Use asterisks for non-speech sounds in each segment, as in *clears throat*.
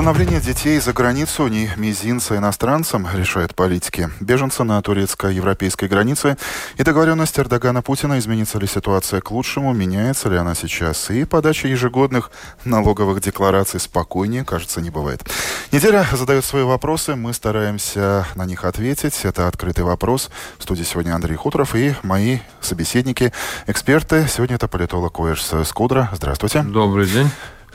Усыновление детей за границу не мизинца иностранцам, решают политики. Беженцы на турецко-европейской границе и договоренность Эрдогана Путина, изменится ли ситуация к лучшему, меняется ли она сейчас. И подача ежегодных налоговых деклараций спокойнее, кажется, не бывает. Неделя задает свои вопросы, мы стараемся на них ответить. Это «Открытый вопрос». В студии сегодня Андрей Хуторов и мои собеседники, эксперты. Сегодня это политолог Уэш Скудра. Здравствуйте. Добрый день.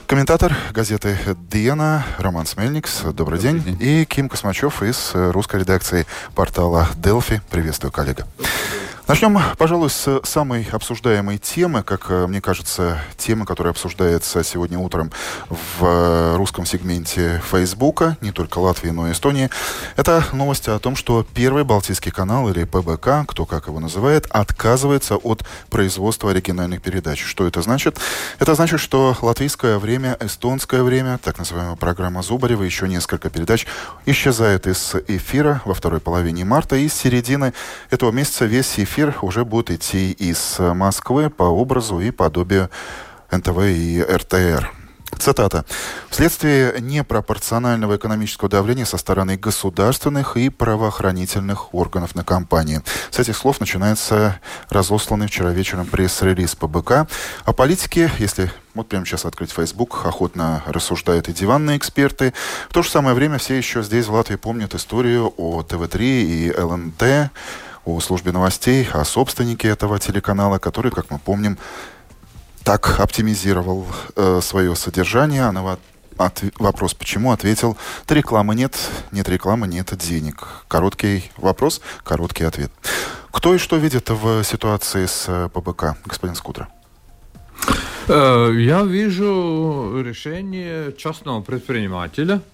Комментатор газеты «Диана» Роман Смельникс. Добрый, Добрый день. день. И Ким Космачев из русской редакции портала «Делфи». Приветствую, коллега. Начнем, пожалуй, с самой обсуждаемой темы, как э, мне кажется, темы, которая обсуждается сегодня утром в э, русском сегменте Фейсбука, не только Латвии, но и Эстонии. Это новость о том, что Первый Балтийский канал, или ПБК, кто как его называет, отказывается от производства оригинальных передач. Что это значит? Это значит, что латвийское время, эстонское время, так называемая программа Зубарева, еще несколько передач исчезают из эфира во второй половине марта, и с середины этого месяца весь эфир эфир уже будет идти из Москвы по образу и подобию НТВ и РТР. Цитата. «Вследствие непропорционального экономического давления со стороны государственных и правоохранительных органов на компании». С этих слов начинается разосланный вчера вечером пресс-релиз ПБК. О политике, если вот прямо сейчас открыть Facebook, охотно рассуждают и диванные эксперты. В то же самое время все еще здесь, в Латвии, помнят историю о ТВ-3 и ЛНТ, о службе новостей, о собственнике этого телеканала, который, как мы помним, так оптимизировал э, свое содержание. А на от, вопрос «почему?» ответил «да рекламы нет, нет рекламы, нет денег». Короткий вопрос, короткий ответ. Кто и что видит в ситуации с э, ПБК, господин Скутра? Э, я вижу решение частного предпринимателя –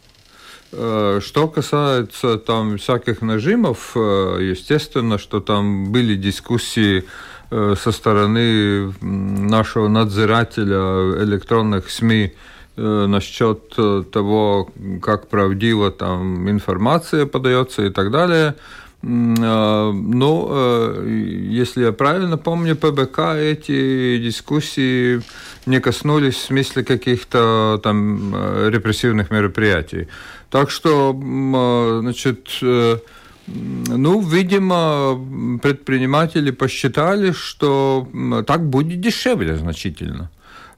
что касается там всяких нажимов, э, естественно, что там были дискуссии э, со стороны нашего надзирателя электронных СМИ насчет того, как правдиво там информация подается и так далее. Ну, если я правильно помню, ПБК эти дискуссии не коснулись в смысле каких-то там репрессивных мероприятий. Так что, а, значит, э, ну, видимо, предприниматели посчитали, что так будет дешевле значительно.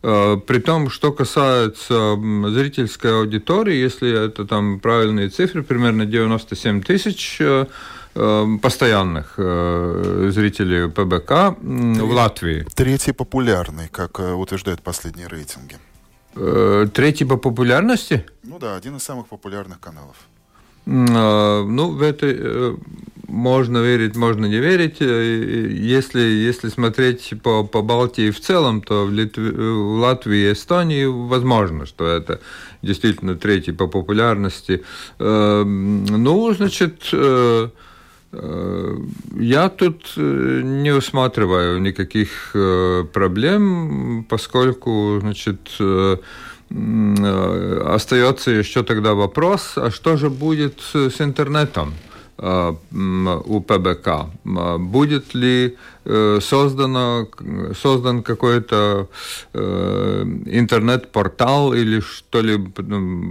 Э, при том, что касается зрительской аудитории, если это там правильные цифры, примерно 97 тысяч э, постоянных зрителей ПБК в Латвии. Третий популярный, как утверждают последние рейтинги. Э, третий по популярности? Ну да, один из самых популярных каналов. А, ну, в это э, можно верить, можно не верить. Э, если, если смотреть по, по Балтии в целом, то в, Литве, в Латвии и Эстонии возможно, что это действительно третий по популярности. Ну, значит, Э, я тут э, не усматриваю никаких э, проблем, поскольку, значит, остается еще тогда вопрос, а что же будет с интернетом? у ПБК. Будет ли создано, создан какой-то интернет-портал или что-либо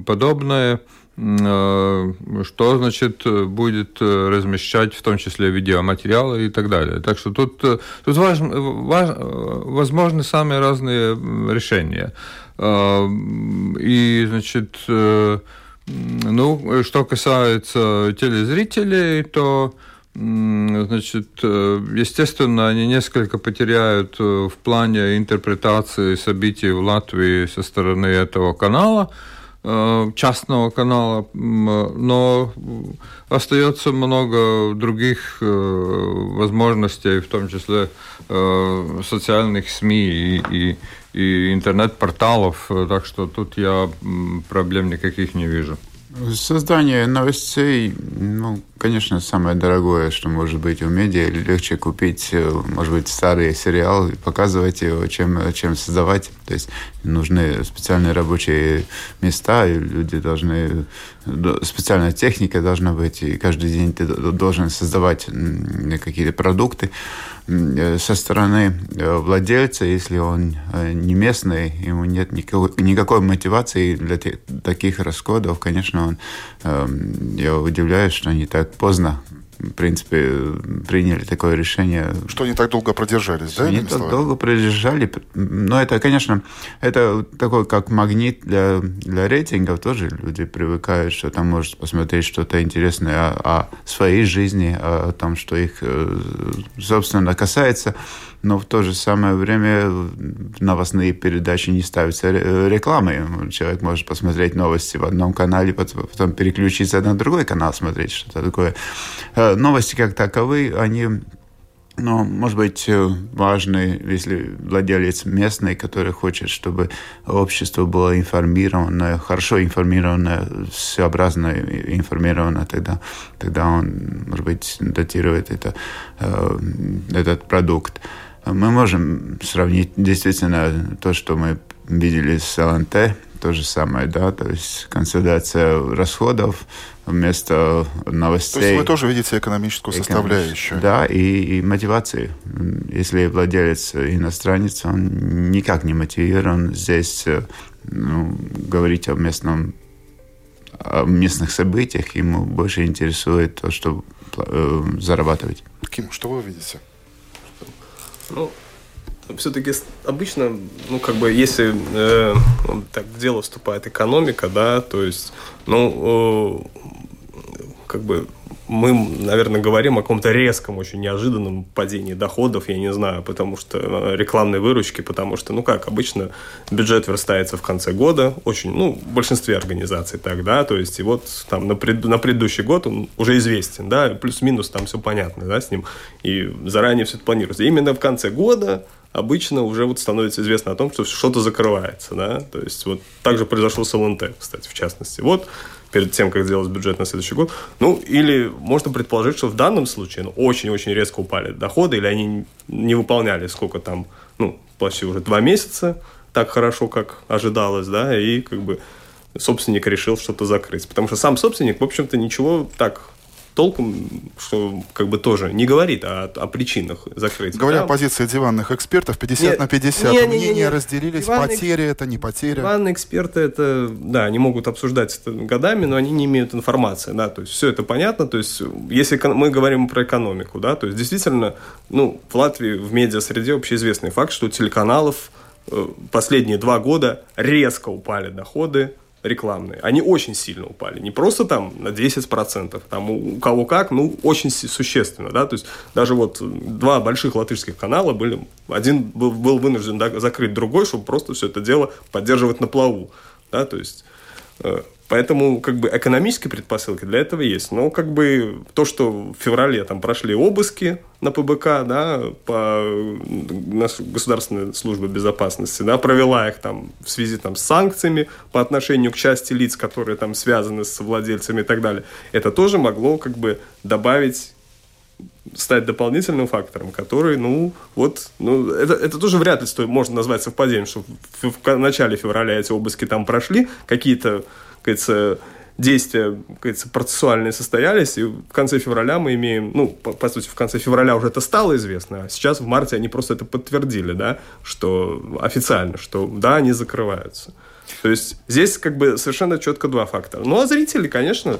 подобное, Э, что значит будет э, размещать в том числе видеоматериалы и так далее. Так что тут, э, тут важ, важ, возможны самые разные решения. И, значит, ну, что касается телезрителей, то Значит, естественно, они несколько потеряют в плане интерпретации событий в Латвии со стороны этого канала. Э, частного канала, но остается много других э, возможностей, в том числе э, социальных СМИ и, и, и интернет-порталов, так что тут я проблем никаких не вижу. Создание новостей, ну, конечно, самое дорогое, что может быть у медиа. Легче купить, э, может быть, старый сериал показывать его, чем, чем создавать. То есть нужны специальные рабочие места, и люди должны... Специальная техника должна быть, и каждый день ты должен создавать какие-то продукты. Э, со стороны э, владельца, если он э, не местный, ему нет никакой, никакой мотивации для таких расходов, конечно, он, эм, я удивляюсь, что они так поздно в принципе, приняли такое решение. Что они так долго продержались, да? Они так словами? долго продержали. Но это, конечно, это такой как магнит для, для рейтингов. Тоже люди привыкают, что там может посмотреть что-то интересное о, о своей жизни, о том, что их, э, собственно, касается но в то же самое время новостные передачи не ставятся рекламой. Человек может посмотреть новости в одном канале, потом переключиться на другой канал, смотреть что-то такое. Новости как таковые, они но, может быть, э, важны, если владелец местный, который хочет, чтобы общество было информировано, хорошо информировано, всеобразно информировано, тогда, тогда он, может быть, датирует это, э, этот продукт. Мы можем сравнить действительно то, что мы видели с ЛНТ, то же самое, да, то есть консолидация расходов вместо новостей. То есть вы тоже видите экономическую составляющую. Да, и, и мотивации. Если владелец иностранец, он никак не мотивирован здесь ну, говорить о местном о местных событиях, ему больше интересует то, что э, зарабатывать. Ким, что вы видите? Ну, все-таки обычно, ну, как бы, если э, так в дело вступает экономика, да, то есть, ну, э, как бы мы, наверное, говорим о каком-то резком, очень неожиданном падении доходов, я не знаю, потому что э, рекламной выручки, потому что, ну как, обычно бюджет верстается в конце года, очень, ну, в большинстве организаций так, да, то есть и вот там на, пред, на предыдущий год он уже известен, да, плюс-минус там все понятно, да, с ним, и заранее все это планируется. И именно в конце года обычно уже вот становится известно о том, что что-то закрывается, да, то есть вот так же произошло с ЛНТ, кстати, в частности. Вот перед тем, как сделать бюджет на следующий год. Ну, или можно предположить, что в данном случае ну, очень-очень резко упали доходы, или они не выполняли сколько там, ну, почти уже два месяца так хорошо, как ожидалось, да, и как бы собственник решил что-то закрыть. Потому что сам собственник, в общем-то, ничего так толком, что как бы тоже не говорит о, о причинах закрытия. Говоря да? о позиции диванных экспертов, 50 нет, на 50, нет, мнения нет, нет, разделились, диванные, потеря это, не потеря. Диванные эксперты, это, да, они могут обсуждать это годами, но они не имеют информации, да, то есть все это понятно, то есть если мы говорим про экономику, да, то есть действительно, ну, в Латвии в медиа-среде общеизвестный факт, что у телеканалов э, последние два года резко упали доходы, рекламные, они очень сильно упали. Не просто там на 10%, там у кого как, ну, очень существенно, да, то есть даже вот два больших латышских канала были, один был, был вынужден да, закрыть другой, чтобы просто все это дело поддерживать на плаву, да, то есть э, Поэтому как бы экономические предпосылки для этого есть. Но как бы то, что в феврале там прошли обыски на ПБК, да, по наша государственная служба безопасности, да, провела их там в связи там с санкциями по отношению к части лиц, которые там связаны с владельцами и так далее. Это тоже могло как бы добавить стать дополнительным фактором, который, ну, вот, ну, это, это тоже вряд ли стоит, можно назвать совпадением, что в, в, в начале февраля эти обыски там прошли, какие-то говорится, действия, говорится, процессуальные состоялись, и в конце февраля мы имеем, ну, по, по сути, в конце февраля уже это стало известно, а сейчас в марте они просто это подтвердили, да, что официально, что да, они закрываются. То есть здесь как бы совершенно четко два фактора. Ну, а зрители, конечно,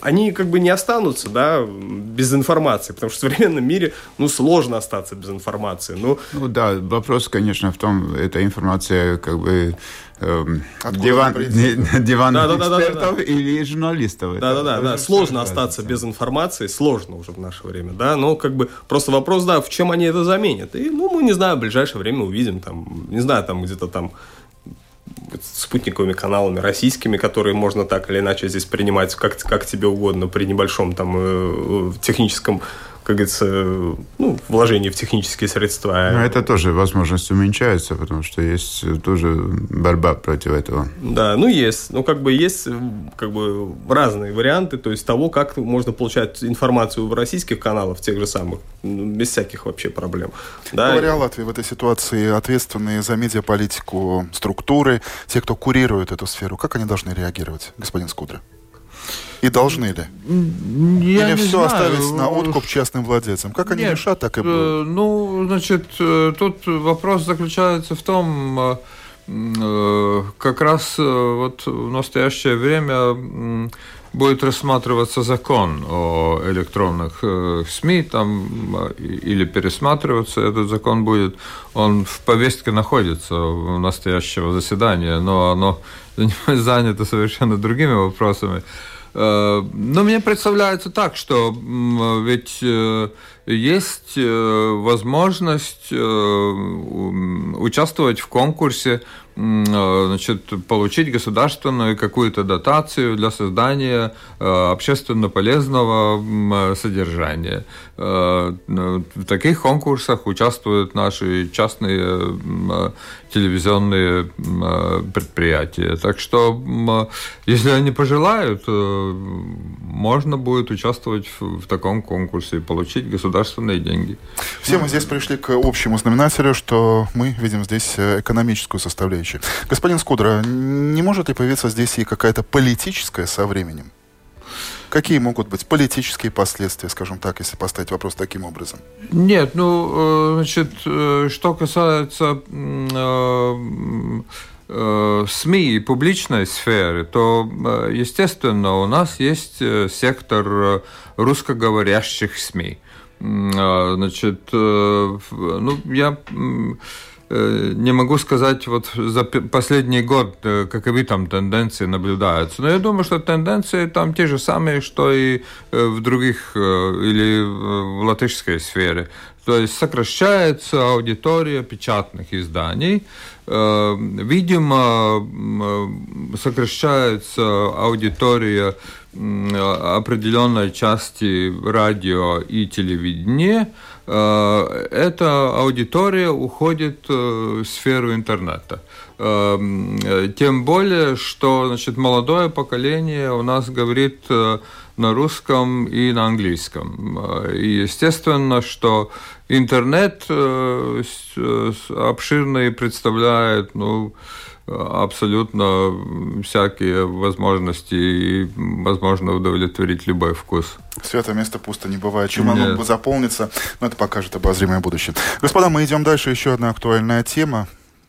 они как бы не останутся, да, без информации, потому что в современном мире, ну, сложно остаться без информации. Ну, ну да, вопрос, конечно, в том, эта информация как бы эм, диван, *laughs* диван да, экспертов да, да, да, или журналистов. Да, да, да, да. Сложно остаться без информации, сложно уже в наше время, да, но как бы просто вопрос, да, в чем они это заменят. И, ну, мы не знаю, в ближайшее время увидим, там, не знаю, там где-то там спутниковыми каналами российскими, которые можно так или иначе здесь принимать как, как тебе угодно при небольшом там э, техническом как говорится, ну, вложение в технические средства. Но это тоже возможность уменьшается, потому что есть тоже борьба против этого. Да, ну есть. Ну, как бы есть как бы разные варианты, то есть того, как можно получать информацию в российских каналах, тех же самых, без всяких вообще проблем. Да. Говоря о Латвии в этой ситуации, ответственные за медиаполитику структуры, те, кто курирует эту сферу, как они должны реагировать, господин Скудра? И должны ли? Я Или все знаю. оставить на откуп частным владельцам? Как они Нет, решат, так и будет. Э, ну, значит, э, тут вопрос заключается в том, э, как раз вот в настоящее время будет рассматриваться закон о электронных СМИ, там или пересматриваться этот закон будет. Он в повестке находится в настоящего заседания, но оно *laughs* занято совершенно другими вопросами. Э, но мне представляется так, что ведь э, есть э, возможность участвовать в конкурсе значит, получить государственную какую-то дотацию для создания э, общественно полезного э, содержания. В таких конкурсах участвуют наши частные телевизионные предприятия. Так что, если они пожелают, можно будет участвовать в таком конкурсе и получить государственные деньги. Все мы здесь пришли к общему знаменателю, что мы видим здесь экономическую составляющую вещи. Господин Скудра, не может ли появиться здесь и какая-то политическая со временем? Какие могут быть политические последствия, скажем так, если поставить вопрос таким образом? Нет, ну, э, значит, э, что касается э, СМИ и публичной сферы, то, естественно, у нас есть сектор русскоговорящих СМИ. Значит, ну, я не могу сказать, вот за последний год, э, каковы там тенденции наблюдаются. Но я думаю, что тенденции там те же самые, что и э, в других или в латышской сфере. То есть сокращается аудитория печатных изданий, видимо, сокращается аудитория определенной части радио и телевидения, Э, эта аудитория уходит э, в сферу интернета. Э, тем более, что значит, молодое поколение у нас говорит на русском и на английском. И естественно, что интернет обширный представляет ну, абсолютно всякие возможности и возможно удовлетворить любой вкус. Святое место пусто не бывает. Чем Нет. оно заполнится, но это покажет обозримое будущее. Господа, мы идем дальше. Еще одна актуальная тема.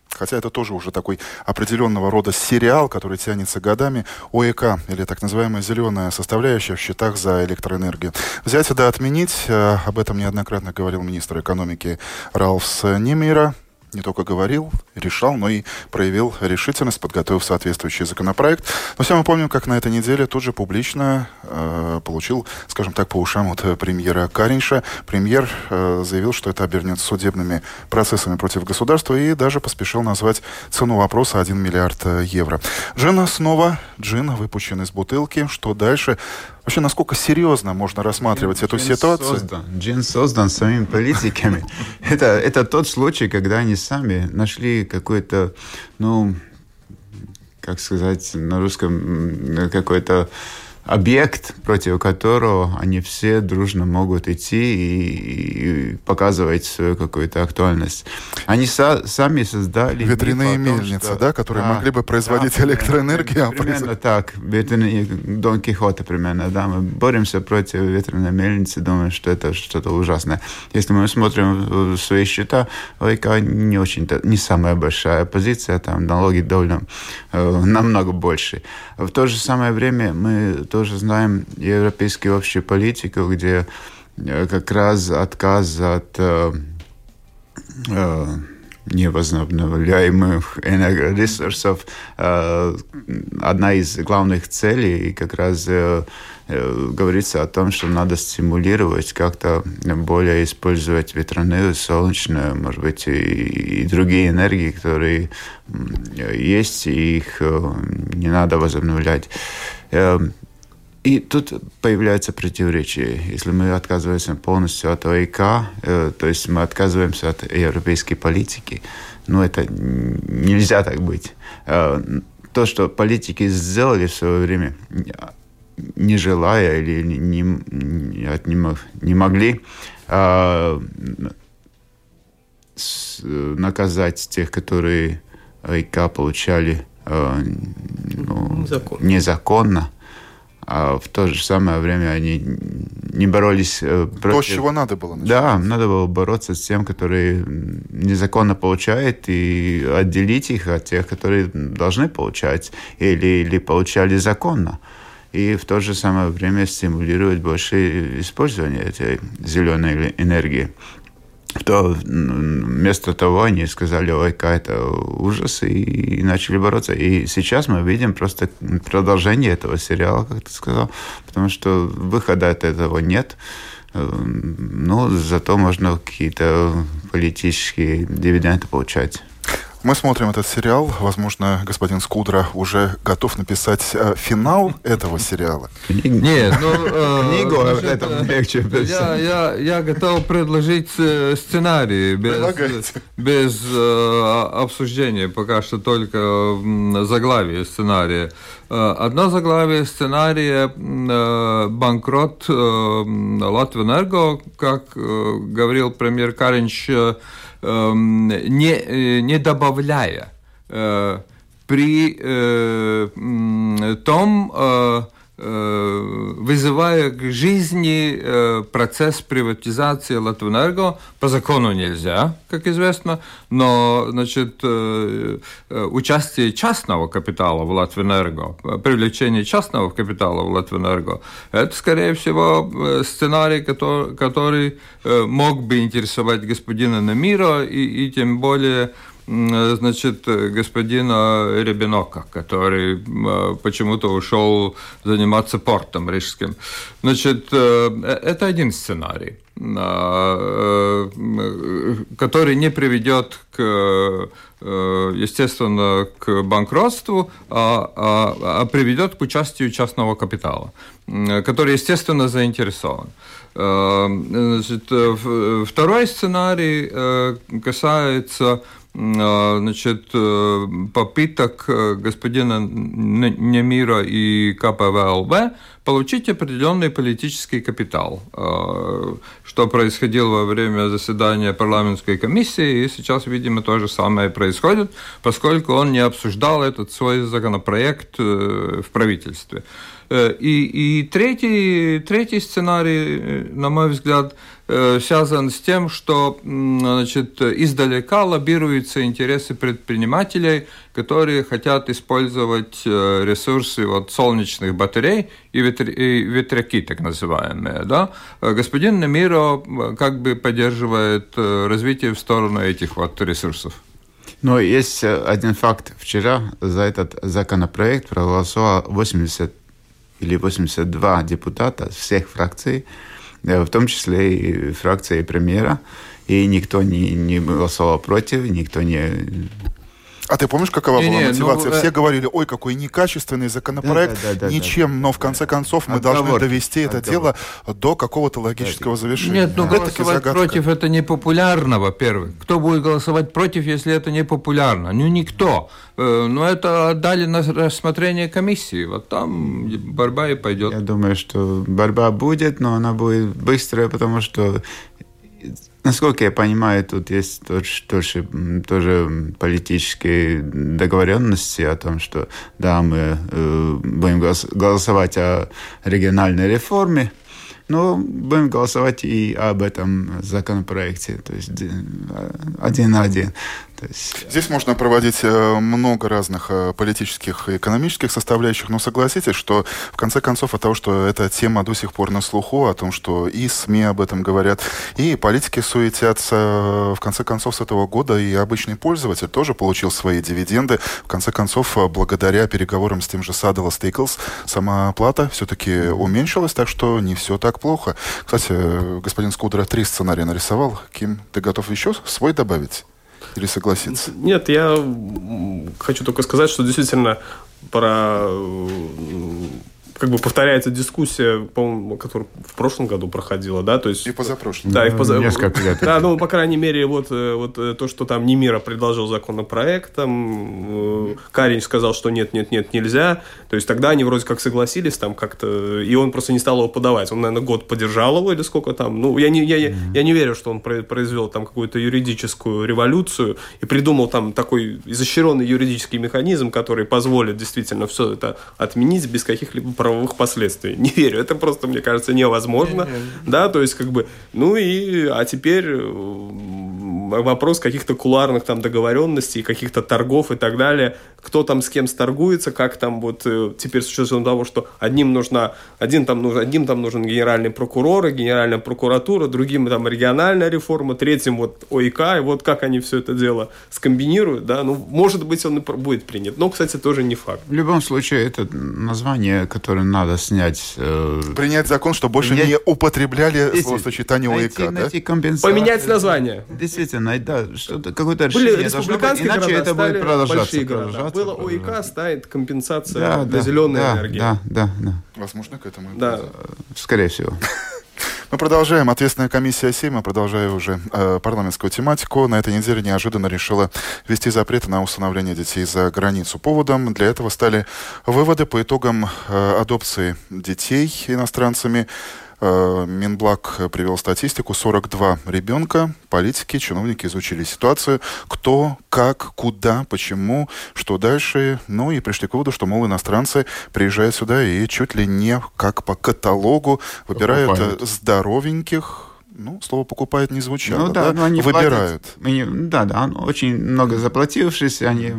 Хотя это тоже уже такой определенного рода сериал, который тянется годами. ОЭК, или так называемая зеленая составляющая в счетах за электроэнергию. Взять да отменить. Э, об этом неоднократно говорил министр экономики Ралфс Немира не только говорил, решал, но и проявил решительность, подготовив соответствующий законопроект. Но все мы помним, как на этой неделе тут же публично э, получил, скажем так, по ушам от премьера Каринша. Премьер э, заявил, что это обернется судебными процессами против государства и даже поспешил назвать цену вопроса 1 миллиард евро. Джин снова, джин выпущен из бутылки. Что дальше? Вообще, насколько серьезно можно рассматривать джин, эту джин ситуацию? Создан. Джин создан самими политиками. *laughs* это, это тот случай, когда они сами нашли какой-то, ну, как сказать на русском, какой-то объект, против которого они все дружно могут идти и, и показывать свою какую-то актуальность. Они са, сами создали... Ветряные мельницы, что... да, которые да, могли бы производить да, электроэнергию. Примерно, примерно так. Ветряные, Дон Кихота примерно, да. Мы боремся против ветряной мельницы, думаем, что это что-то ужасное. Если мы смотрим свои счета, ОИК не очень-то, не самая большая позиция, там налоги довольно э, намного больше. В то же самое время мы тоже знаем европейскую общую политику, где э, как раз отказ от э, э, невозобновляемых энергоресурсов э, одна из главных целей, и как раз э, э, говорится о том, что надо стимулировать как-то более использовать ветряную, солнечную, может быть, и, и другие энергии, которые есть, и их не надо возобновлять. И тут появляется противоречие. Если мы отказываемся полностью от ОИК, э, то есть мы отказываемся от европейской политики, ну это нельзя так быть. Э, то, что политики сделали в свое время, не желая или не, не, не, не могли э, с, наказать тех, которые ОИК получали э, ну, незаконно. незаконно а в то же самое время они не боролись э, против... То, чего надо было начинать. Да, надо было бороться с тем, которые незаконно получают, и отделить их от тех, которые должны получать или, или получали законно. И в то же самое время стимулировать больше использование этой зеленой энергии то вместо того они сказали, ой, какая-то ужас, и, и начали бороться. И сейчас мы видим просто продолжение этого сериала, как ты сказал, потому что выхода от этого нет. Э, ну, зато можно какие-то политические дивиденды получать. Мы смотрим этот сериал. Возможно, господин Скудра уже готов написать э, финал этого сериала. Нет, ну... *laughs* Э, Книгу об этом легче я, я, я готов предложить э, сценарий без, без э, обсуждения. Пока что только заглавие сценария. Э, одно заглавие сценария э, «Банкрот э, Латвэнерго», как э, говорил премьер Каринч, э, не, э, не добавляя э, при э, том, вызывая к жизни процесс приватизации Латвэнерго. По закону нельзя, как известно, но значит, участие частного капитала в Латвэнерго, привлечение частного капитала в Латвэнерго, это, скорее всего, сценарий, который, который мог бы интересовать господина Намира и, и тем более значит, господина Ребинока, который почему-то ушел заниматься портом рижским. Значит, э, это один сценарий, э, который не приведет к э, естественно, к банкротству, а, а, а приведет к участию частного капитала, который, естественно, заинтересован. Значит, второй сценарий касается значит, э, попыток э, господина Немира и КПВЛВ получить определенный политический капитал, э, что происходило во время заседания парламентской комиссии, и сейчас, видимо, то же самое происходит, поскольку он не обсуждал этот свой законопроект в правительстве. И, и третий, третий сценарий, на мой взгляд, Э, связан с тем, что значит, издалека лоббируются интересы предпринимателей, которые хотят использовать э, ресурсы вот, солнечных батарей и, ветр... и ветряки, так называемые. Да? Э, господин Немиро как бы поддерживает развитие в сторону этих вот ресурсов. Но есть один факт. Вчера за этот законопроект проголосовало 80 или 82 депутата всех фракций, в том числе и фракция премьера. И никто не, не голосовал против, никто не а ты помнишь, какова не, была не, мотивация? Ну, Все э... говорили, ой, какой некачественный законопроект, да, да, да, ничем, да. но в конце концов мы Отговор. должны довести это Отговор. дело до какого-то логического завершения. Нет, ну да. голосовать против это не популярно, во-первых. Кто будет голосовать против, если это не популярно? Ну, никто. Э, но это отдали на рассмотрение комиссии. Вот там борьба и пойдет. Я думаю, что борьба будет, но она будет быстрая, потому что Насколько я понимаю, тут есть тоже, тоже, тоже политические договоренности о том, что да, мы э, будем голосовать о региональной реформе, но будем голосовать и об этом законопроекте, то есть один на один. Есть... Здесь можно проводить э, много разных э, политических и экономических составляющих, но согласитесь, что в конце концов от того, что эта тема до сих пор на слуху, о том, что и СМИ об этом говорят, и политики суетятся, э, в конце концов с этого года и обычный пользователь тоже получил свои дивиденды. В конце концов, благодаря переговорам с тем же Saddle Стейклс, сама оплата все-таки уменьшилась, так что не все так плохо. Кстати, господин Скудра три сценария нарисовал. Ким, ты готов еще свой добавить? Или согласиться? Нет, я хочу только сказать, что действительно про как бы повторяется дискуссия, по-моему, которая в прошлом году проходила, да, то есть... И позапрошлом. Да, и в поза... Несколько лет. Да, ну, по крайней мере, вот, э, вот э, то, что там Немира предложил законопроект, там Карин сказал, что нет, нет, нет, нельзя, то есть тогда они вроде как согласились там как-то, и он просто не стал его подавать. Он, наверное, год поддержал его или сколько там. Ну, я не, я, я, я не верю, что он произвел там какую-то юридическую революцию и придумал там такой изощренный юридический механизм, который позволит действительно все это отменить без каких-либо правовых последствий. Не верю. Это просто, мне кажется, невозможно. Да, то есть как бы, ну и, а теперь вопрос каких-то куларных там договоренностей, каких-то торгов и так далее, кто там с кем сторгуется, как там вот э, теперь с учетом того, что одним нужна, один там нужен, одним там нужен генеральный прокурор и генеральная прокуратура, другим там региональная реформа, третьим вот ОИК, и вот как они все это дело скомбинируют, да, ну, может быть, он и будет принят, но, кстати, тоже не факт. В любом случае, это название, которое надо снять. Э... Принять закон, что больше принять... не употребляли словосочетание ОИК, найти, да? Найти Поменять название. Действительно, да, что-то, какое-то решение Были республиканские иначе это будет продолжаться. Города. Было ОИК, станет компенсация да, для да, зеленой да, энергии. Да, да, да. Возможно, к этому. Да. Скорее всего. *laughs* Мы продолжаем. Ответственная комиссия Сейма, продолжая уже э, парламентскую тематику, на этой неделе неожиданно решила ввести запреты на усыновление детей за границу. Поводом для этого стали выводы по итогам э, адопции детей иностранцами Э, Минблаг привел статистику. 42 ребенка, политики, чиновники изучили ситуацию. Кто, как, куда, почему, что дальше. Ну и пришли к выводу, что, мол, иностранцы приезжают сюда и чуть ли не как по каталогу выбирают Покупают. здоровеньких, ну, слово покупает не звучало, ну, да, да? Но они выбирают. Платят, да, да, очень много заплатившись, они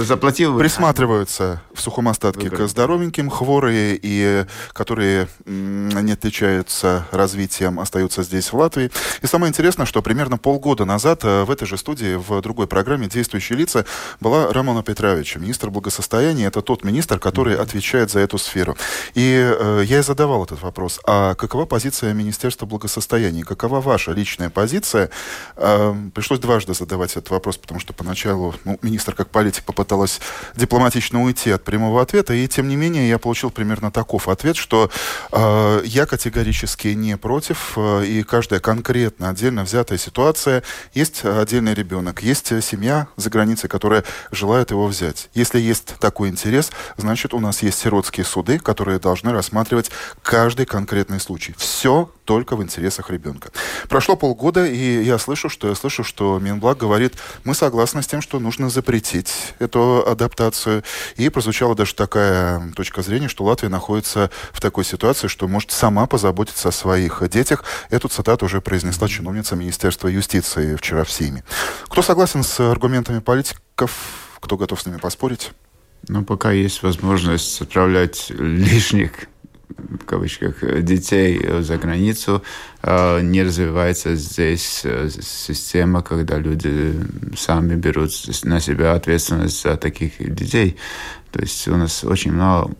заплатил. Присматриваются в сухом остатке Выбор. к здоровеньким, хворые и которые не отличаются развитием, остаются здесь в Латвии. И самое интересное, что примерно полгода назад э, в этой же студии, в другой программе «Действующие лица» была Рамона Петровича, министр благосостояния. Это тот министр, который отвечает за эту сферу. И э, я и задавал этот вопрос. А какова позиция Министерства благосостояния? Евгений, какова ваша личная позиция? Э, пришлось дважды задавать этот вопрос, потому что поначалу ну, министр как политик попыталась дипломатично уйти от прямого ответа, и тем не менее я получил примерно таков ответ, что э, я категорически не против, э, и каждая конкретно отдельно взятая ситуация, есть отдельный ребенок, есть семья за границей, которая желает его взять. Если есть такой интерес, значит у нас есть сиротские суды, которые должны рассматривать каждый конкретный случай. Все только в интересах ребенка. Прошло полгода, и я слышу, что я слышу, что Минблаг говорит, мы согласны с тем, что нужно запретить эту адаптацию. И прозвучала даже такая точка зрения, что Латвия находится в такой ситуации, что может сама позаботиться о своих детях. Эту цитату уже произнесла чиновница Министерства юстиции вчера в Сейме. Кто согласен с аргументами политиков? Кто готов с ними поспорить? Ну, пока есть возможность отправлять лишних в кавычках, детей за границу, а, не развивается здесь э, система, когда люди сами берут на себя ответственность за таких детей. То есть у нас очень много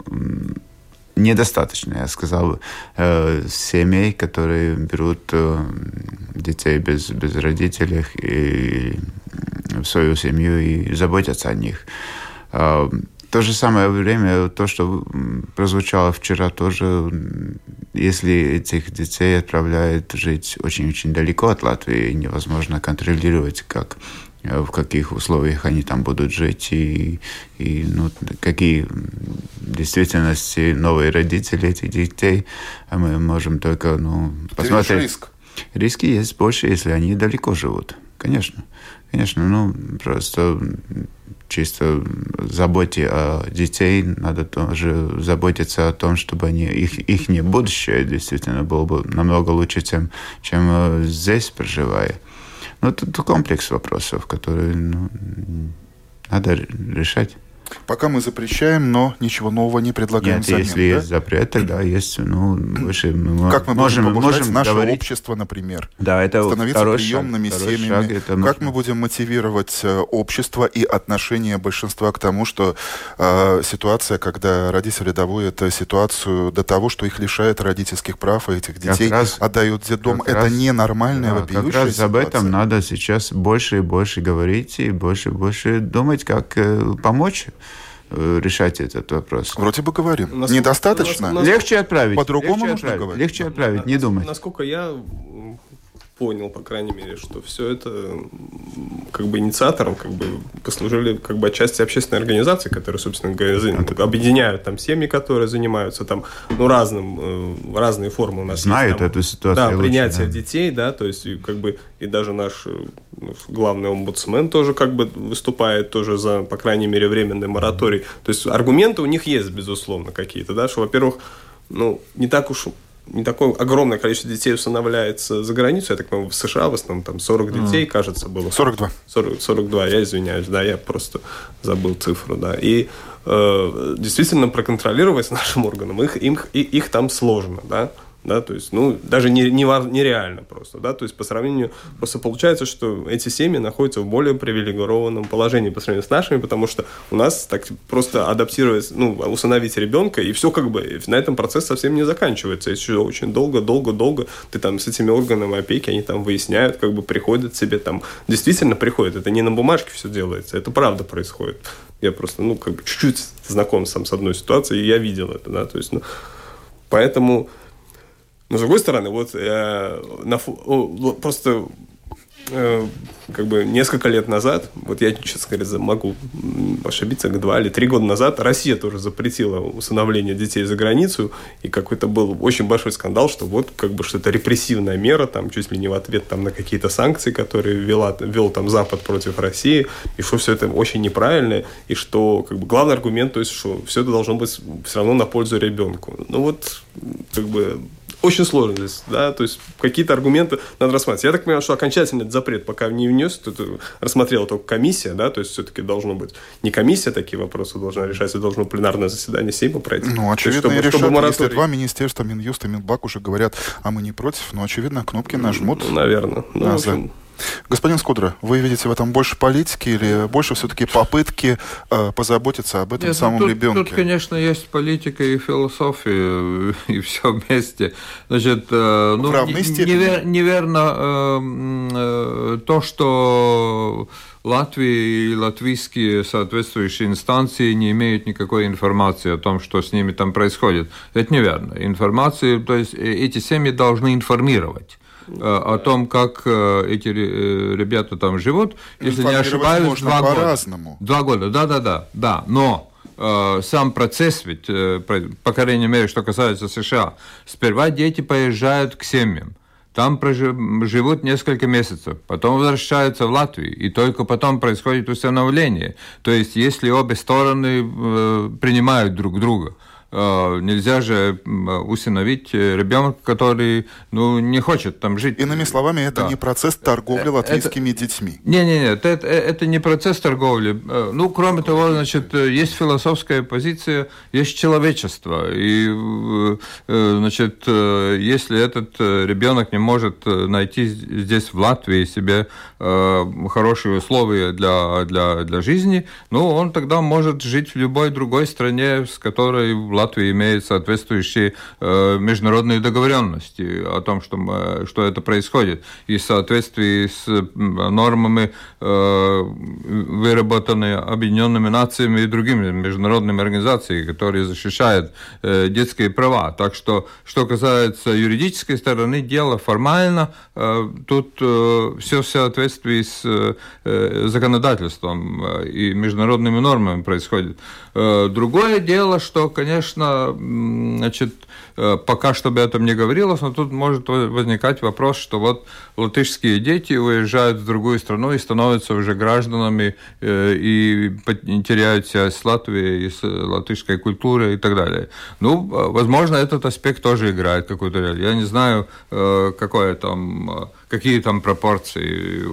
недостаточно, я сказал, э, семей, которые берут э, детей без, без родителей и в свою семью и заботятся о них. То же самое время, то, что прозвучало вчера тоже, если этих детей отправляют жить очень-очень далеко от Латвии, невозможно контролировать, как в каких условиях они там будут жить и, и ну, какие в действительности новые родители этих детей, а мы можем только ну, посмотреть. риск. Риски есть больше, если они далеко живут. Конечно. Конечно, ну, просто чисто заботе о детей, надо тоже заботиться о том, чтобы они, их, их не будущее действительно было бы намного лучше, чем, чем э, здесь проживая. Ну, это комплекс вопросов, которые ну, надо решать. Пока мы запрещаем, но ничего нового не предлагаем Нет, взамен, если да? есть запрет, тогда есть, ну, выше мы Как мы можем, можем, можем наше говорить... общество, например? Да, это становиться приемными шаг, семьями. Шаг, это как мы будем мотивировать э, общество и отношение большинства к тому, что э, ситуация, когда родители доводят ситуацию до того, что их лишают родительских прав, и этих детей раз, отдают детдом, это раз, ненормальная, да, вопиющая Как раз ситуация. об этом надо сейчас больше и больше говорить, и больше и больше думать, как э, помочь решать этот вопрос. Вроде бы говорим. Насколько- Недостаточно? нас- Легче отправить. По-другому легче нужно отправить, говорить? Легче отправить, не думать. Насколько я понял, по крайней мере, что все это как бы инициатором как бы послужили как бы отчасти общественные организации, которые, собственно объединяют там семьи, которые занимаются там ну разным э, разные формы у нас Знают есть, там, эту ситуацию Да, лучше, принятие да. детей, да, то есть и как бы и даже наш э, ну, главный омбудсмен тоже как бы выступает тоже за, по крайней мере, временный мораторий. То есть аргументы у них есть, безусловно, какие-то, да, что, во-первых, ну, не так уж не такое огромное количество детей усыновляется за границу. Я так понимаю, в США в основном там 40 детей, кажется, было. 42. 40, 42, я извиняюсь, да, я просто забыл цифру, да. И э, действительно проконтролировать *laughs* нашим органам их, им, и- их там сложно, да. Да, то есть, ну, даже не, не, нереально просто, да, то есть по сравнению, просто получается, что эти семьи находятся в более привилегированном положении по сравнению с нашими, потому что у нас так просто адаптировать, ну, усыновить ребенка, и все как бы, на этом процесс совсем не заканчивается, еще очень долго, долго, долго ты там с этими органами опеки, они там выясняют, как бы приходят себе там, действительно приходят, это не на бумажке все делается, это правда происходит. Я просто, ну, как бы чуть-чуть знаком сам с одной ситуацией, и я видел это, да, то есть, ну, поэтому, но с другой стороны, вот э, на, вот просто э, как бы несколько лет назад, вот я, честно говоря, могу ошибиться, два или три года назад Россия тоже запретила усыновление детей за границу, и какой-то был очень большой скандал, что вот как бы что-то репрессивная мера, там чуть ли не в ответ там, на какие-то санкции, которые вела, вел там Запад против России, и что все это очень неправильно, и что как бы главный аргумент, то есть, что все это должно быть все равно на пользу ребенку. Ну вот, как бы очень сложно здесь, да, то есть какие-то аргументы надо рассматривать. Я так понимаю, что окончательный этот запрет пока не внес, это рассмотрела только комиссия, да, то есть все-таки должно быть не комиссия такие вопросы должна решать, а должно пленарное заседание Сейма пройти. Ну, То есть, очевидно, чтобы- решат, чтобы если мораторий- два министерства, Минюст и Минбак уже говорят, а мы не против, но, очевидно, кнопки нажмут. Наверное. Ну, А, в общем, Господин Скудра, вы видите в этом больше политики или больше все-таки попытки э, позаботиться об этом Нет, ну, самом тут, ребенке? Тут, конечно, есть политика и философия, *laughs* и все вместе. Значит, э, ну, В равной степени. невер- неверно э, э, то, что Латвия и латвийские соответствующие инстанции не имеют никакой информации о том, что с ними там происходит. Это неверно. Информации, то есть э, эти семьи должны информировать о том, как э, эти э, ребята там живут. Если не ошибаюсь, два года. по-разному. Два года, да, да, да, да. Но э, сам процесс ведь, э, по крайней мере, что касается США, сперва дети поезжают к семьям. Там прожи- живут несколько месяцев, потом возвращаются в Латвию, и только потом происходит усыновление. То есть, если обе стороны э, принимают друг друга, э, нельзя же усыновить э, ребенка, который ну, не хочет там жить. Иными словами, это Да. не процесс торговли Э, латвийскими детьми. Не, не, нет, это, это не процесс торговли. Э, Ну, кроме того, значит, э, есть философская позиция, есть человечество. И, э, э, значит, э, если этот э, ребенок не может э, найти здесь, в Латвии, себе э, хорошие условия для, для, для жизни, ну, он тогда может жить в любой другой стране, с которой в Латвии имеет соответствующие э, международные договоренности о том, что, что это происходит. И в соответствии с нормами, э, выработанными Объединенными Нациями и другими международными организациями, которые защищают э, детские права. Так что, что касается юридической стороны дела, формально тут все в соответствии с законодательством и международными нормами происходит. Другое дело, что, конечно, м, значит, э, пока что об этом не говорилось, но тут может во- возникать вопрос, что вот латышские дети уезжают в другую страну и становятся уже гражданами э, и теряют связь с Латвией, с латышской культурой и так далее. Ну, э, возможно, этот аспект тоже играет какую-то роль. Я не знаю, какое там, какие там пропорции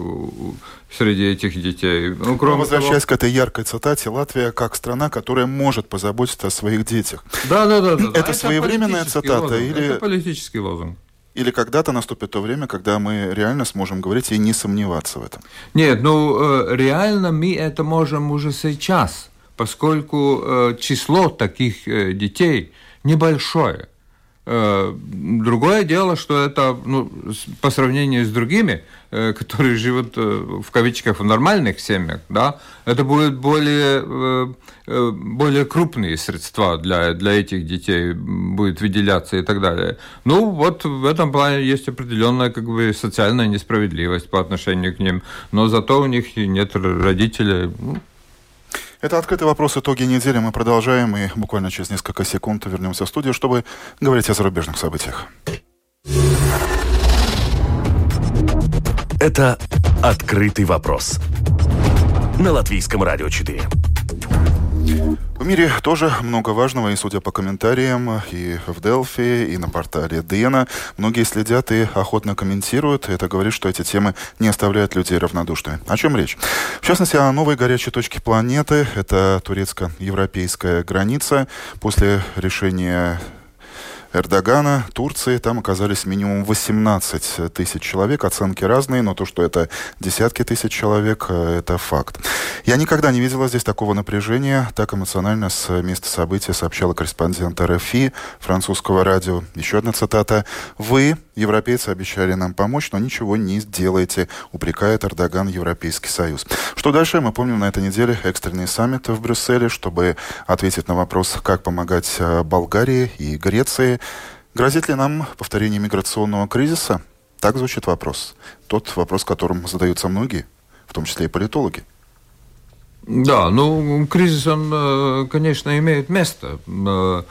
среди этих детей. Ну, Но кроме возвращаясь к этой яркой цитате, Латвия как страна, которая может позаботиться о своих детях. Да, да, да. да. Это своевременная цитата лозунг. или- Это политический лозунг. Или когда-то наступит то время, когда мы реально сможем говорить и не сомневаться в этом. Нет, ну э, реально мы это можем уже сейчас, поскольку э, число таких э, детей небольшое. Другое дело, что это ну, по сравнению с другими, которые живут в кавычках в нормальных семьях, да, это будет более, более крупные средства для, для этих детей будет выделяться и так далее. Ну, вот в этом плане есть определенная как бы социальная несправедливость по отношению к ним, но зато у них нет родителей. Ну, это «Открытый вопрос. Итоги недели». Мы продолжаем и буквально через несколько секунд вернемся в студию, чтобы говорить о зарубежных событиях. Это «Открытый вопрос» на Латвийском радио 4. В мире тоже много важного, и судя по комментариям и в Делфи, и на портале Дена, многие следят и охотно комментируют. Это говорит, что эти темы не оставляют людей равнодушными. О чем речь? В частности, о новой горячей точке планеты. Это турецко-европейская граница. После решения Эрдогана, Турции, там оказались минимум 18 тысяч человек. Оценки разные, но то, что это десятки тысяч человек, э, это факт. Я никогда не видела здесь такого напряжения. Так эмоционально с места события сообщала корреспондент РФИ французского радио. Еще одна цитата. «Вы, европейцы, обещали нам помочь, но ничего не сделаете», упрекает Эрдоган Европейский Союз. Что дальше? Мы помним на этой неделе экстренный саммит в Брюсселе, чтобы ответить на вопрос, как помогать э, Болгарии и Греции Грозит ли нам повторение миграционного кризиса? Так звучит вопрос. Тот вопрос, которым задаются многие, в том числе и политологи. Да, ну, кризис, он, э, конечно, имеет место. Э,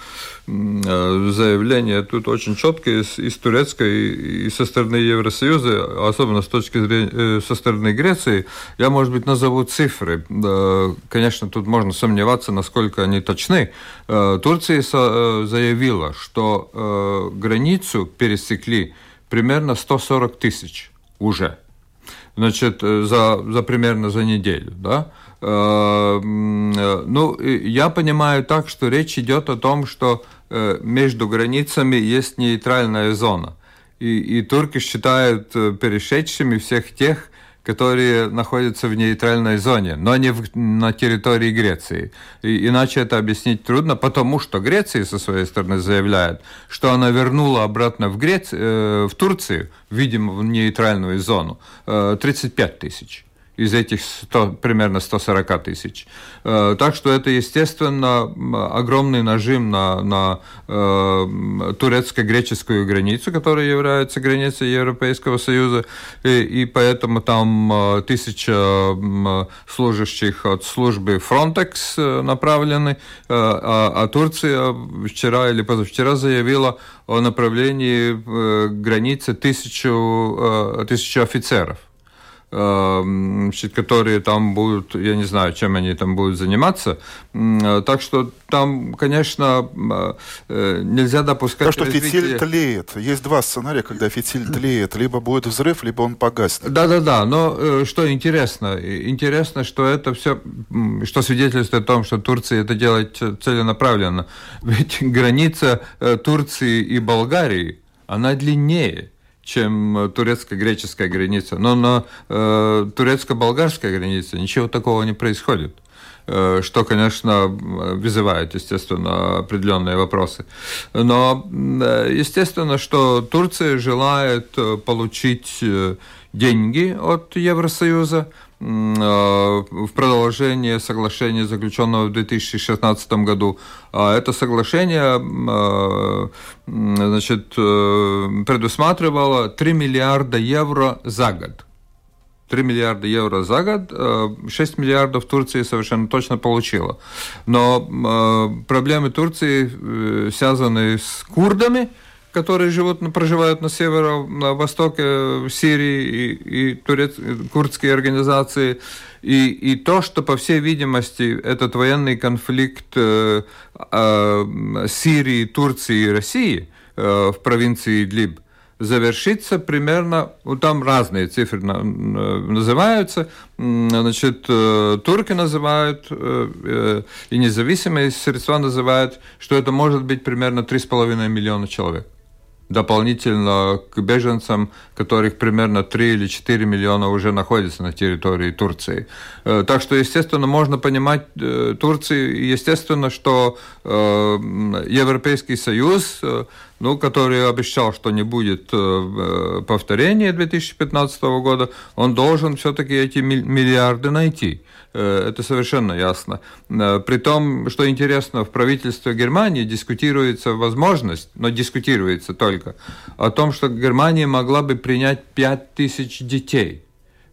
э, заявление тут очень четкое и с турецкой, и со стороны Евросоюза, особенно с точки зрения со стороны Греции. Я, может быть, назову цифры. Конечно, тут можно сомневаться, насколько они точны. Турция заявила, что границу пересекли примерно 140 тысяч уже. Значит, за, за примерно за неделю, да? Э, ну, я понимаю так, что речь идет о том, что э, между границами есть нейтральная зона. И, и турки считают э, перешедшими всех тех, которые находятся в нейтральной зоне, но не в, на территории Греции. И, иначе это объяснить трудно, потому что Греция со своей стороны заявляет, что она вернула обратно в, Греци... э, в Турцию, видимо, в нейтральную зону, э, 35 тысяч из этих 100, примерно 140 тысяч. Э, так что это, естественно, огромный нажим на, на э, турецко-греческую границу, которая является границей Европейского Союза, и, и поэтому там э, тысяча служащих от службы Frontex направлены, а, а Турция вчера или позавчера заявила о направлении границы тысячу, тысячу офицеров. Эм, которые там будут, я не знаю, чем они там будут заниматься. Э, так что там, конечно, э, нельзя допускать... То, что развитие... фитиль тлеет. Есть два сценария, когда фитиль тлеет. Либо будет взрыв, либо он погаснет. Да-да-да, но э, что интересно? Интересно, что это все, что свидетельствует о том, что Турция это делает целенаправленно. Ведь *laughs* граница Турции и Болгарии, она длиннее чем э, турецко-греческая граница. Но на э, турецко-болгарской границе ничего такого не происходит э, что, конечно, вызывает, естественно, определенные вопросы. Но, э, естественно, что Турция желает получить деньги от Евросоюза, Э, в продолжение соглашения, заключенного в 2016 году. А это соглашение э, значит, э, предусматривало 3 миллиарда евро за год. 3 миллиарда евро за год, 6 миллиардов Турции совершенно точно получила. Но проблемы Турции связаны с курдами – которые живут, проживают на северо-востоке Сирии и, и турец, курдские организации, и, и то, что, по всей видимости, этот военный конфликт э, э, Сирии, Турции и России э, в провинции Идлиб завершится примерно, ну, там разные цифры называются, значит, э, турки называют, э, э, и независимые средства называют, что это может быть примерно 3,5 миллиона человек дополнительно к беженцам, которых примерно 3 или 4 миллиона уже находятся на территории Турции. Э, так что, естественно, можно понимать э, Турции, естественно, что э, Европейский Союз ну, который обещал, что не будет повторения 2015 года, он должен все-таки эти миллиарды найти. Это совершенно ясно. При том, что интересно, в правительстве Германии дискутируется возможность, но дискутируется только, о том, что Германия могла бы принять 5000 детей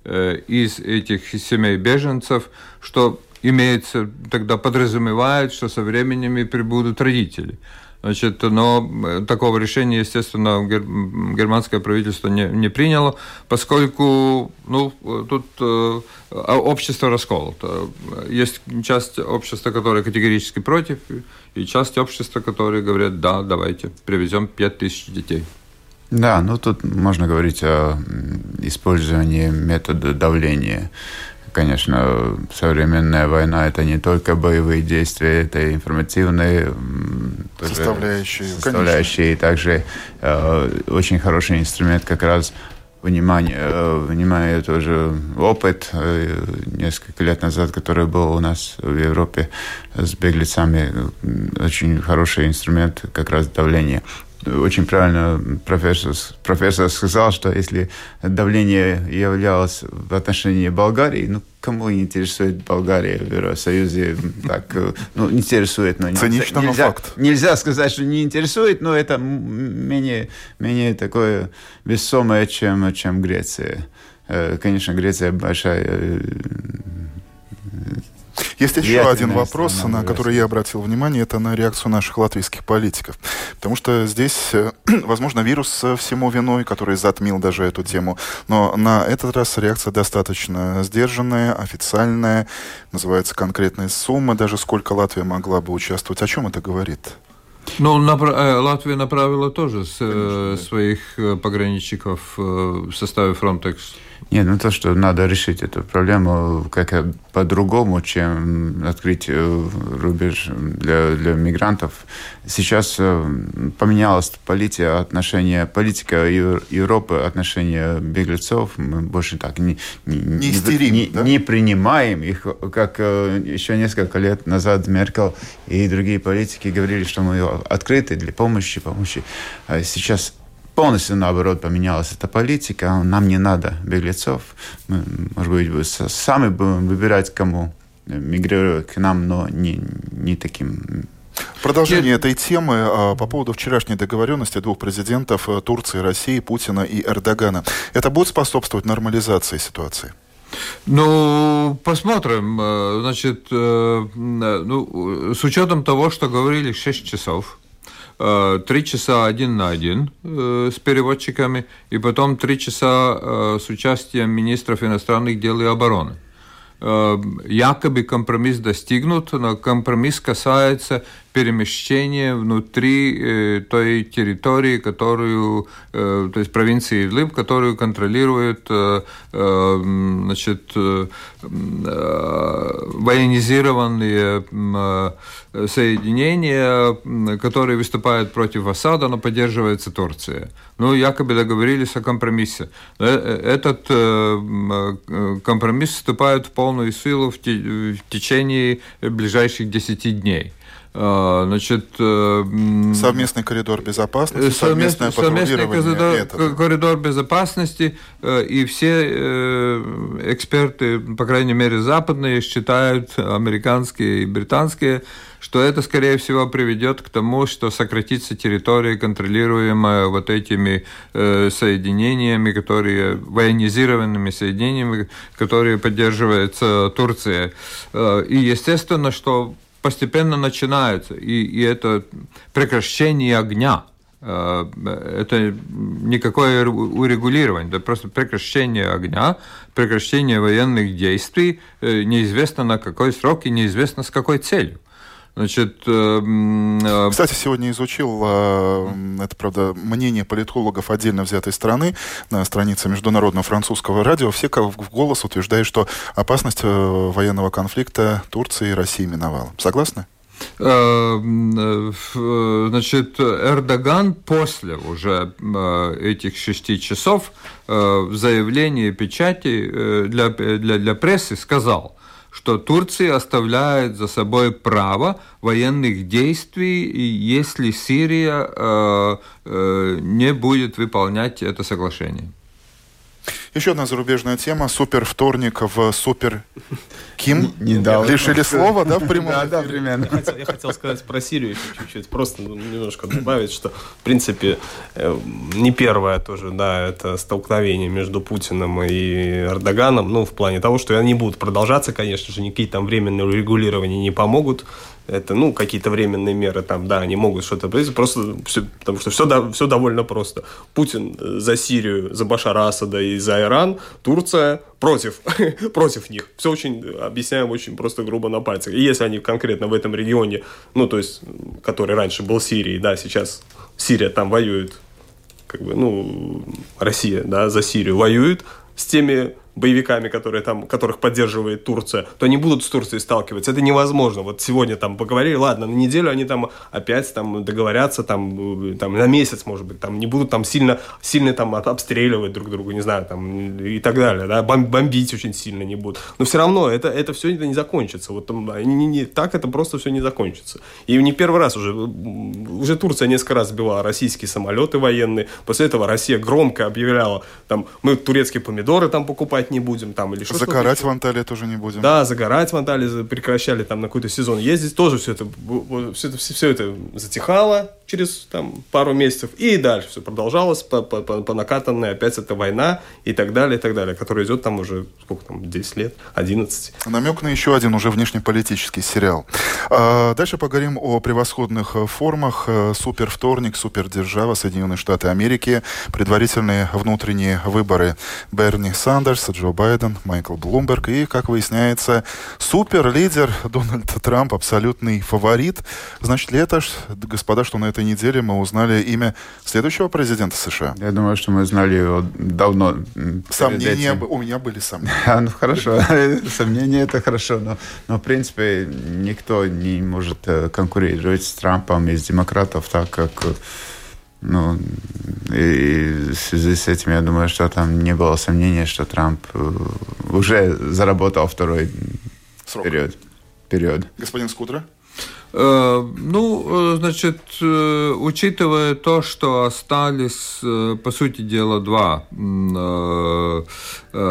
из этих семей беженцев, что имеется, тогда подразумевает, что со временем и прибудут родители. Значит, но э, такого решения, естественно, германское правительство не, не приняло, поскольку ну, тут э, а общество расколото. Есть часть общества, которая категорически против, и часть общества, которые говорят, да, давайте, привезем 5000 детей. Да, ну тут можно говорить о использовании метода давления конечно, современная война это не только боевые действия, это информативные составляющие, составляющие и также э, очень хороший инструмент как раз внимание, э, внимание тоже опыт э, несколько лет назад, который был у нас в Европе с беглецами, очень хороший инструмент как раз давления очень правильно профессор, профессор сказал, что если давление являлось в отношении Болгарии, ну, кому интересует Болгария в Евросоюзе, так, ну, интересует, но Цинично, нельзя, но факт. нельзя сказать, что не интересует, но это менее, менее такое весомое, чем, чем Греция. Э, конечно, Греция большая э, есть еще я один вопрос, на который я обратил внимание, это на реакцию наших латвийских политиков. Потому что здесь, э, *clears throat* возможно, вирус всему виной, который затмил даже эту тему. Но на этот раз реакция достаточно сдержанная, официальная, называется конкретные суммы, даже сколько Латвия могла бы участвовать. О чем это говорит? Ну, напра- э, Латвия направила тоже с, э, своих пограничников в составе Frontex нет, ну то, что надо решить эту проблему как по-другому, чем открыть э, рубеж для, для мигрантов. Сейчас э, поменялась политика, отношения, политика Европы, отношения беглецов. Мы больше так не, не, не, истерим, не, да? не принимаем их, как э, еще несколько лет назад Меркел и другие политики говорили, что мы открыты для помощи, помощи. А сейчас полностью наоборот поменялась эта политика. Нам не надо беглецов. Мы, может быть, сами будем выбирать, кому мигрировать к нам, но не, не таким Продолжение Я... этой темы а, по поводу вчерашней договоренности двух президентов э, Турции, России, Путина и Эрдогана. Это будет способствовать нормализации ситуации? Ну, посмотрим. Э, значит, э, ну, с учетом того, что говорили 6 часов, три часа один на один э, с переводчиками, и потом три часа э, с участием министров иностранных дел и обороны. Якобы компромисс достигнут, но компромисс касается перемещения внутри той территории, которую, то есть провинции Идлиб, которую контролирует значит, военизированные соединения, которые выступают против Асада, но поддерживается Турция. Ну, якобы договорились о компромиссе. Э, э, этот э, компромисс вступает в полную силу в течение ближайших 10 дней. А, значит, совместный коридор безопасности, совместное совместный коридор, коридор безопасности, и все эксперты, по крайней мере западные, считают, американские и британские, что это, скорее всего, приведет к тому, что сократится территория, контролируемая вот этими э, соединениями, которые военизированными соединениями, которые поддерживается Турция. Э, и естественно, что постепенно начинается, и, и это прекращение огня. Э, это никакое урегулирование, это просто прекращение огня, прекращение военных действий, э, неизвестно на какой срок и неизвестно с какой целью. Значит, э, э, Кстати, сегодня изучил, э, это, правда, мнение политологов отдельно взятой страны на странице Международного французского радио. Все в голос утверждают, что опасность военного конфликта Турции и России миновала. Согласны? Значит, Эрдоган после уже этих шести часов в заявлении печати для, для, для прессы сказал, что Турция оставляет за собой право военных действий, если Сирия э, э, не будет выполнять это соглашение. Еще одна зарубежная тема. Супер вторник в Супер Ким. Не дал. Лишили слова, да, в *laughs* прямом Да, да, примерно. Я хотел, я хотел сказать про Сирию еще чуть-чуть. Просто ну, немножко добавить, что, в принципе, э, не первое тоже, да, это столкновение между Путиным и Эрдоганом, ну, в плане того, что они будут продолжаться, конечно же, никакие там временные регулирования не помогут это, ну, какие-то временные меры там, да, они могут что-то произвести, просто все, потому что все, да, все довольно просто. Путин э, за Сирию, за Башара Асада и за Иран, Турция против, *laughs* против них. Все очень, объясняем очень просто грубо на пальцах. И если они конкретно в этом регионе, ну, то есть, который раньше был Сирией, да, сейчас Сирия там воюет, как бы, ну, Россия, да, за Сирию воюет с теми боевиками, которые там, которых поддерживает Турция, то они будут с Турцией сталкиваться. Это невозможно. Вот сегодня там поговорили, ладно, на неделю они там опять там договорятся, там, э, там на месяц, может быть, там не будут там сильно, сильно там обстреливать друг друга, не знаю, там и так далее, да, бомбить очень сильно не будут. Но все равно это, это все это не закончится. Вот там, не, не, так это просто все не закончится. И не первый раз уже, уже Турция несколько раз сбила российские самолеты военные, после этого Россия громко объявляла, там, мы турецкие помидоры там покупать гулять не будем там или что-то. Загорать в Анталии тоже не будем. Да, загорать в Анталии прекращали там на какой-то сезон ездить, тоже все это, все это, все это затихало через там пару месяцев и дальше все продолжалось по, по, по, по накатанной, опять это война и так далее, и так далее, которая идет там уже сколько там, 10 лет, 11. Намек на еще один уже внешнеполитический сериал. А, дальше поговорим о превосходных э, формах. Э, супер вторник, супер держава, Соединенные Штаты Америки, предварительные внутренние выборы Берни Сандерс, Джо Байден, Майкл Блумберг и, как выясняется, супер-лидер Дональд Трамп, абсолютный фаворит. Значит ли это, господа, что на этой неделе мы узнали имя следующего президента США? Я думаю, что мы знали его давно. Сомнения, у меня были сомнения. *laughs* А, ну хорошо, *laughs* сомнения это хорошо, но, но в принципе никто не может э, конкурировать с Трампом из демократов, так как ну, и в связи с этим я думаю, что там не было сомнения, что Трамп э, уже заработал второй Срок. период. период. Господин Скутра? Э, ну, э, значит, учитывая то, что остались, по сути дела, два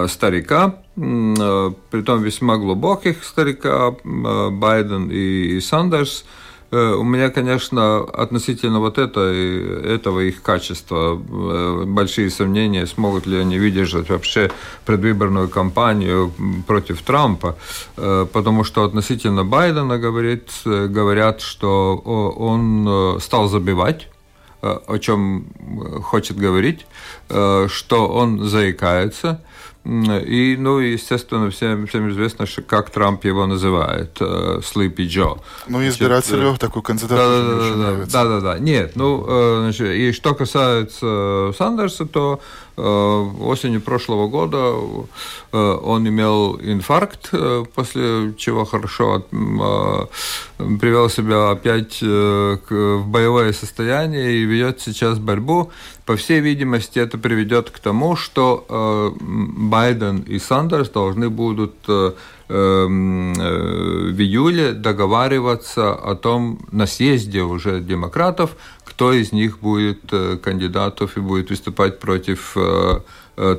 старика, притом весьма глубоких старика, Байден и Сандерс, Э, у меня, конечно, относительно вот это, этого их качества э, большие сомнения, смогут ли они выдержать вообще предвыборную кампанию против Трампа, э, потому что относительно Байдена говорит, говорят, что он стал забивать о чем хочет говорить, что он заикается, и, ну, естественно, всем, всем известно, что, как Трамп его называет, э, Sleepy Joe. Ну, избирателю значит, такой кандидат да, да, да, да, да, да, да. Нет, ну, э, значит, и что касается Сандерса, то Э, осенью прошлого года э, он имел инфаркт, э, после чего хорошо привел себя опять в боевое состояние и ведет сейчас борьбу. По всей видимости, это приведет к тому, что Байден и Сандерс должны будут э, в июле договариваться о том, на съезде уже демократов, кто из них будет э, кандидатов и будет выступать против э,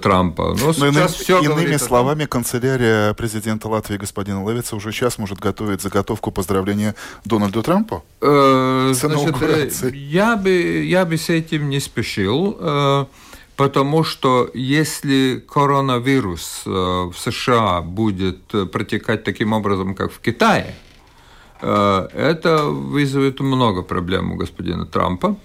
Трампа. Но, Но сейчас иным, все иными словами, том... канцелярия президента Латвии господина Левица уже сейчас может готовить заготовку поздравления Дональду Трампу? Э, значит, я бы, я бы с этим не спешил. Э, Потому что если коронавирус э, в США будет э, протекать таким образом, как в Китае, э, это вызовет много проблем у господина Трампа.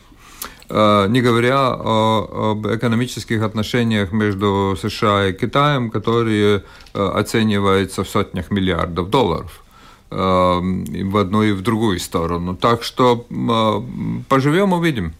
Не говоря о, об экономических отношениях между США и Китаем, которые оцениваются в сотнях миллиардов долларов в одну и в другую сторону. Так что поживем, увидим.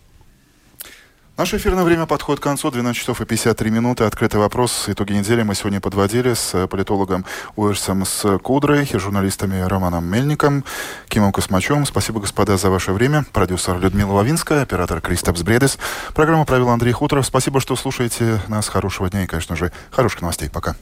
Наше эфирное время подходит к концу. 12 часов и 53 минуты. Открытый вопрос. Итоги недели мы сегодня подводили с политологом Уэрсом с Кудрой и журналистами Романом Мельником, Кимом Космачевым. Спасибо, господа, за ваше время. Продюсер Людмила Лавинская, оператор Кристопс Бредес. Программу провел Андрей Хуторов. Спасибо, что слушаете нас. Хорошего дня и, конечно же, хороших новостей. Пока.